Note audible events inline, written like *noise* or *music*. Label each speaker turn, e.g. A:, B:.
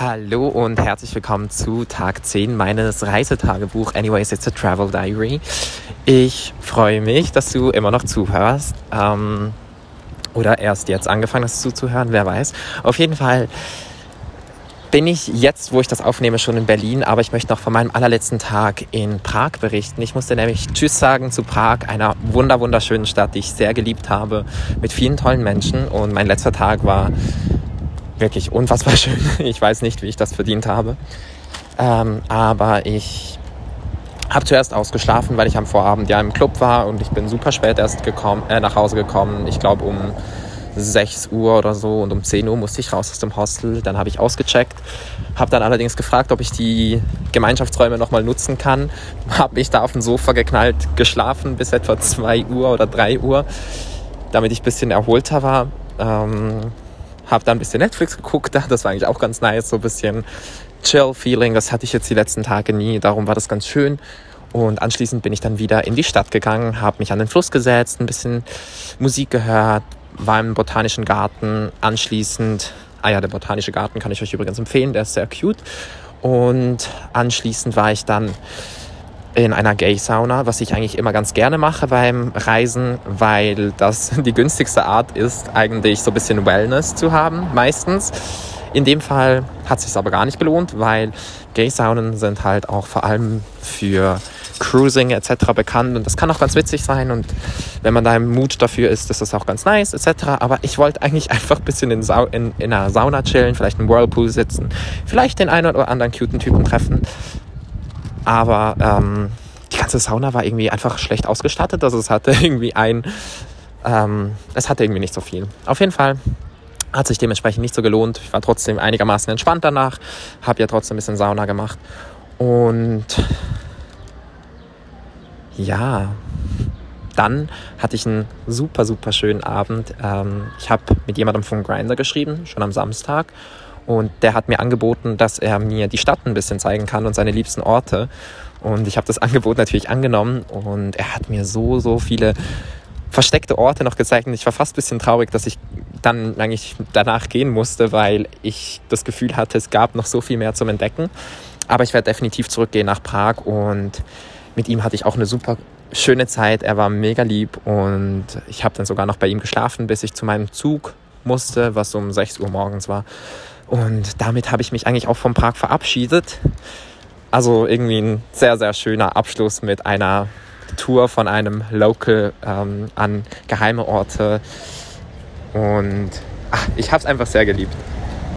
A: Hallo und herzlich willkommen zu Tag 10 meines Reisetagebuch Anyways, it's a Travel Diary. Ich freue mich, dass du immer noch zuhörst. Ähm, oder erst jetzt angefangen hast zuzuhören, wer weiß. Auf jeden Fall bin ich jetzt, wo ich das aufnehme, schon in Berlin, aber ich möchte noch von meinem allerletzten Tag in Prag berichten. Ich musste nämlich Tschüss sagen zu Prag, einer wunder wunderschönen Stadt, die ich sehr geliebt habe, mit vielen tollen Menschen. Und mein letzter Tag war wirklich unfassbar *laughs* schön. Ich weiß nicht, wie ich das verdient habe. Ähm, aber ich habe zuerst ausgeschlafen, weil ich am Vorabend ja im Club war und ich bin super spät erst gekommen, äh, nach Hause gekommen. Ich glaube um 6 Uhr oder so und um 10 Uhr musste ich raus aus dem Hostel. Dann habe ich ausgecheckt, habe dann allerdings gefragt, ob ich die Gemeinschaftsräume nochmal nutzen kann. *laughs* Habe mich da auf dem Sofa geknallt, geschlafen bis etwa 2 Uhr oder 3 Uhr, damit ich ein bisschen erholter war. Ähm, habe da ein bisschen Netflix geguckt, *laughs* das war eigentlich auch ganz nice, so ein bisschen Chill-Feeling, das hatte ich jetzt die letzten Tage nie, darum war das ganz schön. Und anschließend bin ich dann wieder in die Stadt gegangen, habe mich an den Fluss gesetzt, ein bisschen Musik gehört, war im Botanischen Garten. Anschließend, ah ja, der Botanische Garten kann ich euch übrigens empfehlen, der ist sehr cute. Und anschließend war ich dann in einer Gay-Sauna, was ich eigentlich immer ganz gerne mache beim Reisen, weil das *laughs* die günstigste Art ist, eigentlich so ein bisschen Wellness zu haben, meistens. In dem Fall hat es sich aber gar nicht gelohnt, weil Gay-Saunen sind halt auch vor allem für Cruising etc. bekannt und das kann auch ganz witzig sein und wenn man da im Mut dafür ist, ist das auch ganz nice etc. Aber ich wollte eigentlich *laughs* einfach ein bisschen in, Sau in, in einer Sauna chillen, vielleicht im Whirlpool sitzen, vielleicht den einen oder anderen cuten Typen treffen aber ähm, die ganze Sauna war irgendwie einfach schlecht ausgestattet. Also es hatte *laughs* irgendwie ein, ähm, es hatte irgendwie nicht so viel. Auf jeden Fall hat sich dementsprechend nicht so gelohnt. Ich war trotzdem einigermaßen entspannt danach, habe ja trotzdem ein bisschen Sauna gemacht. Und ja, dann hatte ich einen super, super schönen Abend. Ähm, ich habe mit jemandem von Grinder geschrieben, schon am Samstag. Und der hat mir angeboten, dass er mir die Stadt ein bisschen zeigen kann und seine liebsten Orte. Und ich habe das *laughs* Angebot natürlich angenommen und er hat mir so, so viele versteckte Orte noch gezeigt. Und ich war fast ein bisschen traurig, dass ich dann eigentlich danach gehen musste, weil ich das Gefühl hatte, es gab noch so viel mehr zum Entdecken. Aber ich werde definitiv zurückgehen nach Prag und mit ihm hatte ich auch eine super schöne Zeit. Er war mega lieb und ich habe dann sogar noch bei ihm geschlafen, bis ich zu meinem Zug musste, was um 6 Uhr morgens war. Und damit habe ich mich eigentlich auch vom Prag verabschiedet. Also irgendwie ein sehr, sehr schöner Abschluss mit einer Tour von einem Local ähm, an geheime Orte. Und ach, ich habe es einfach sehr geliebt.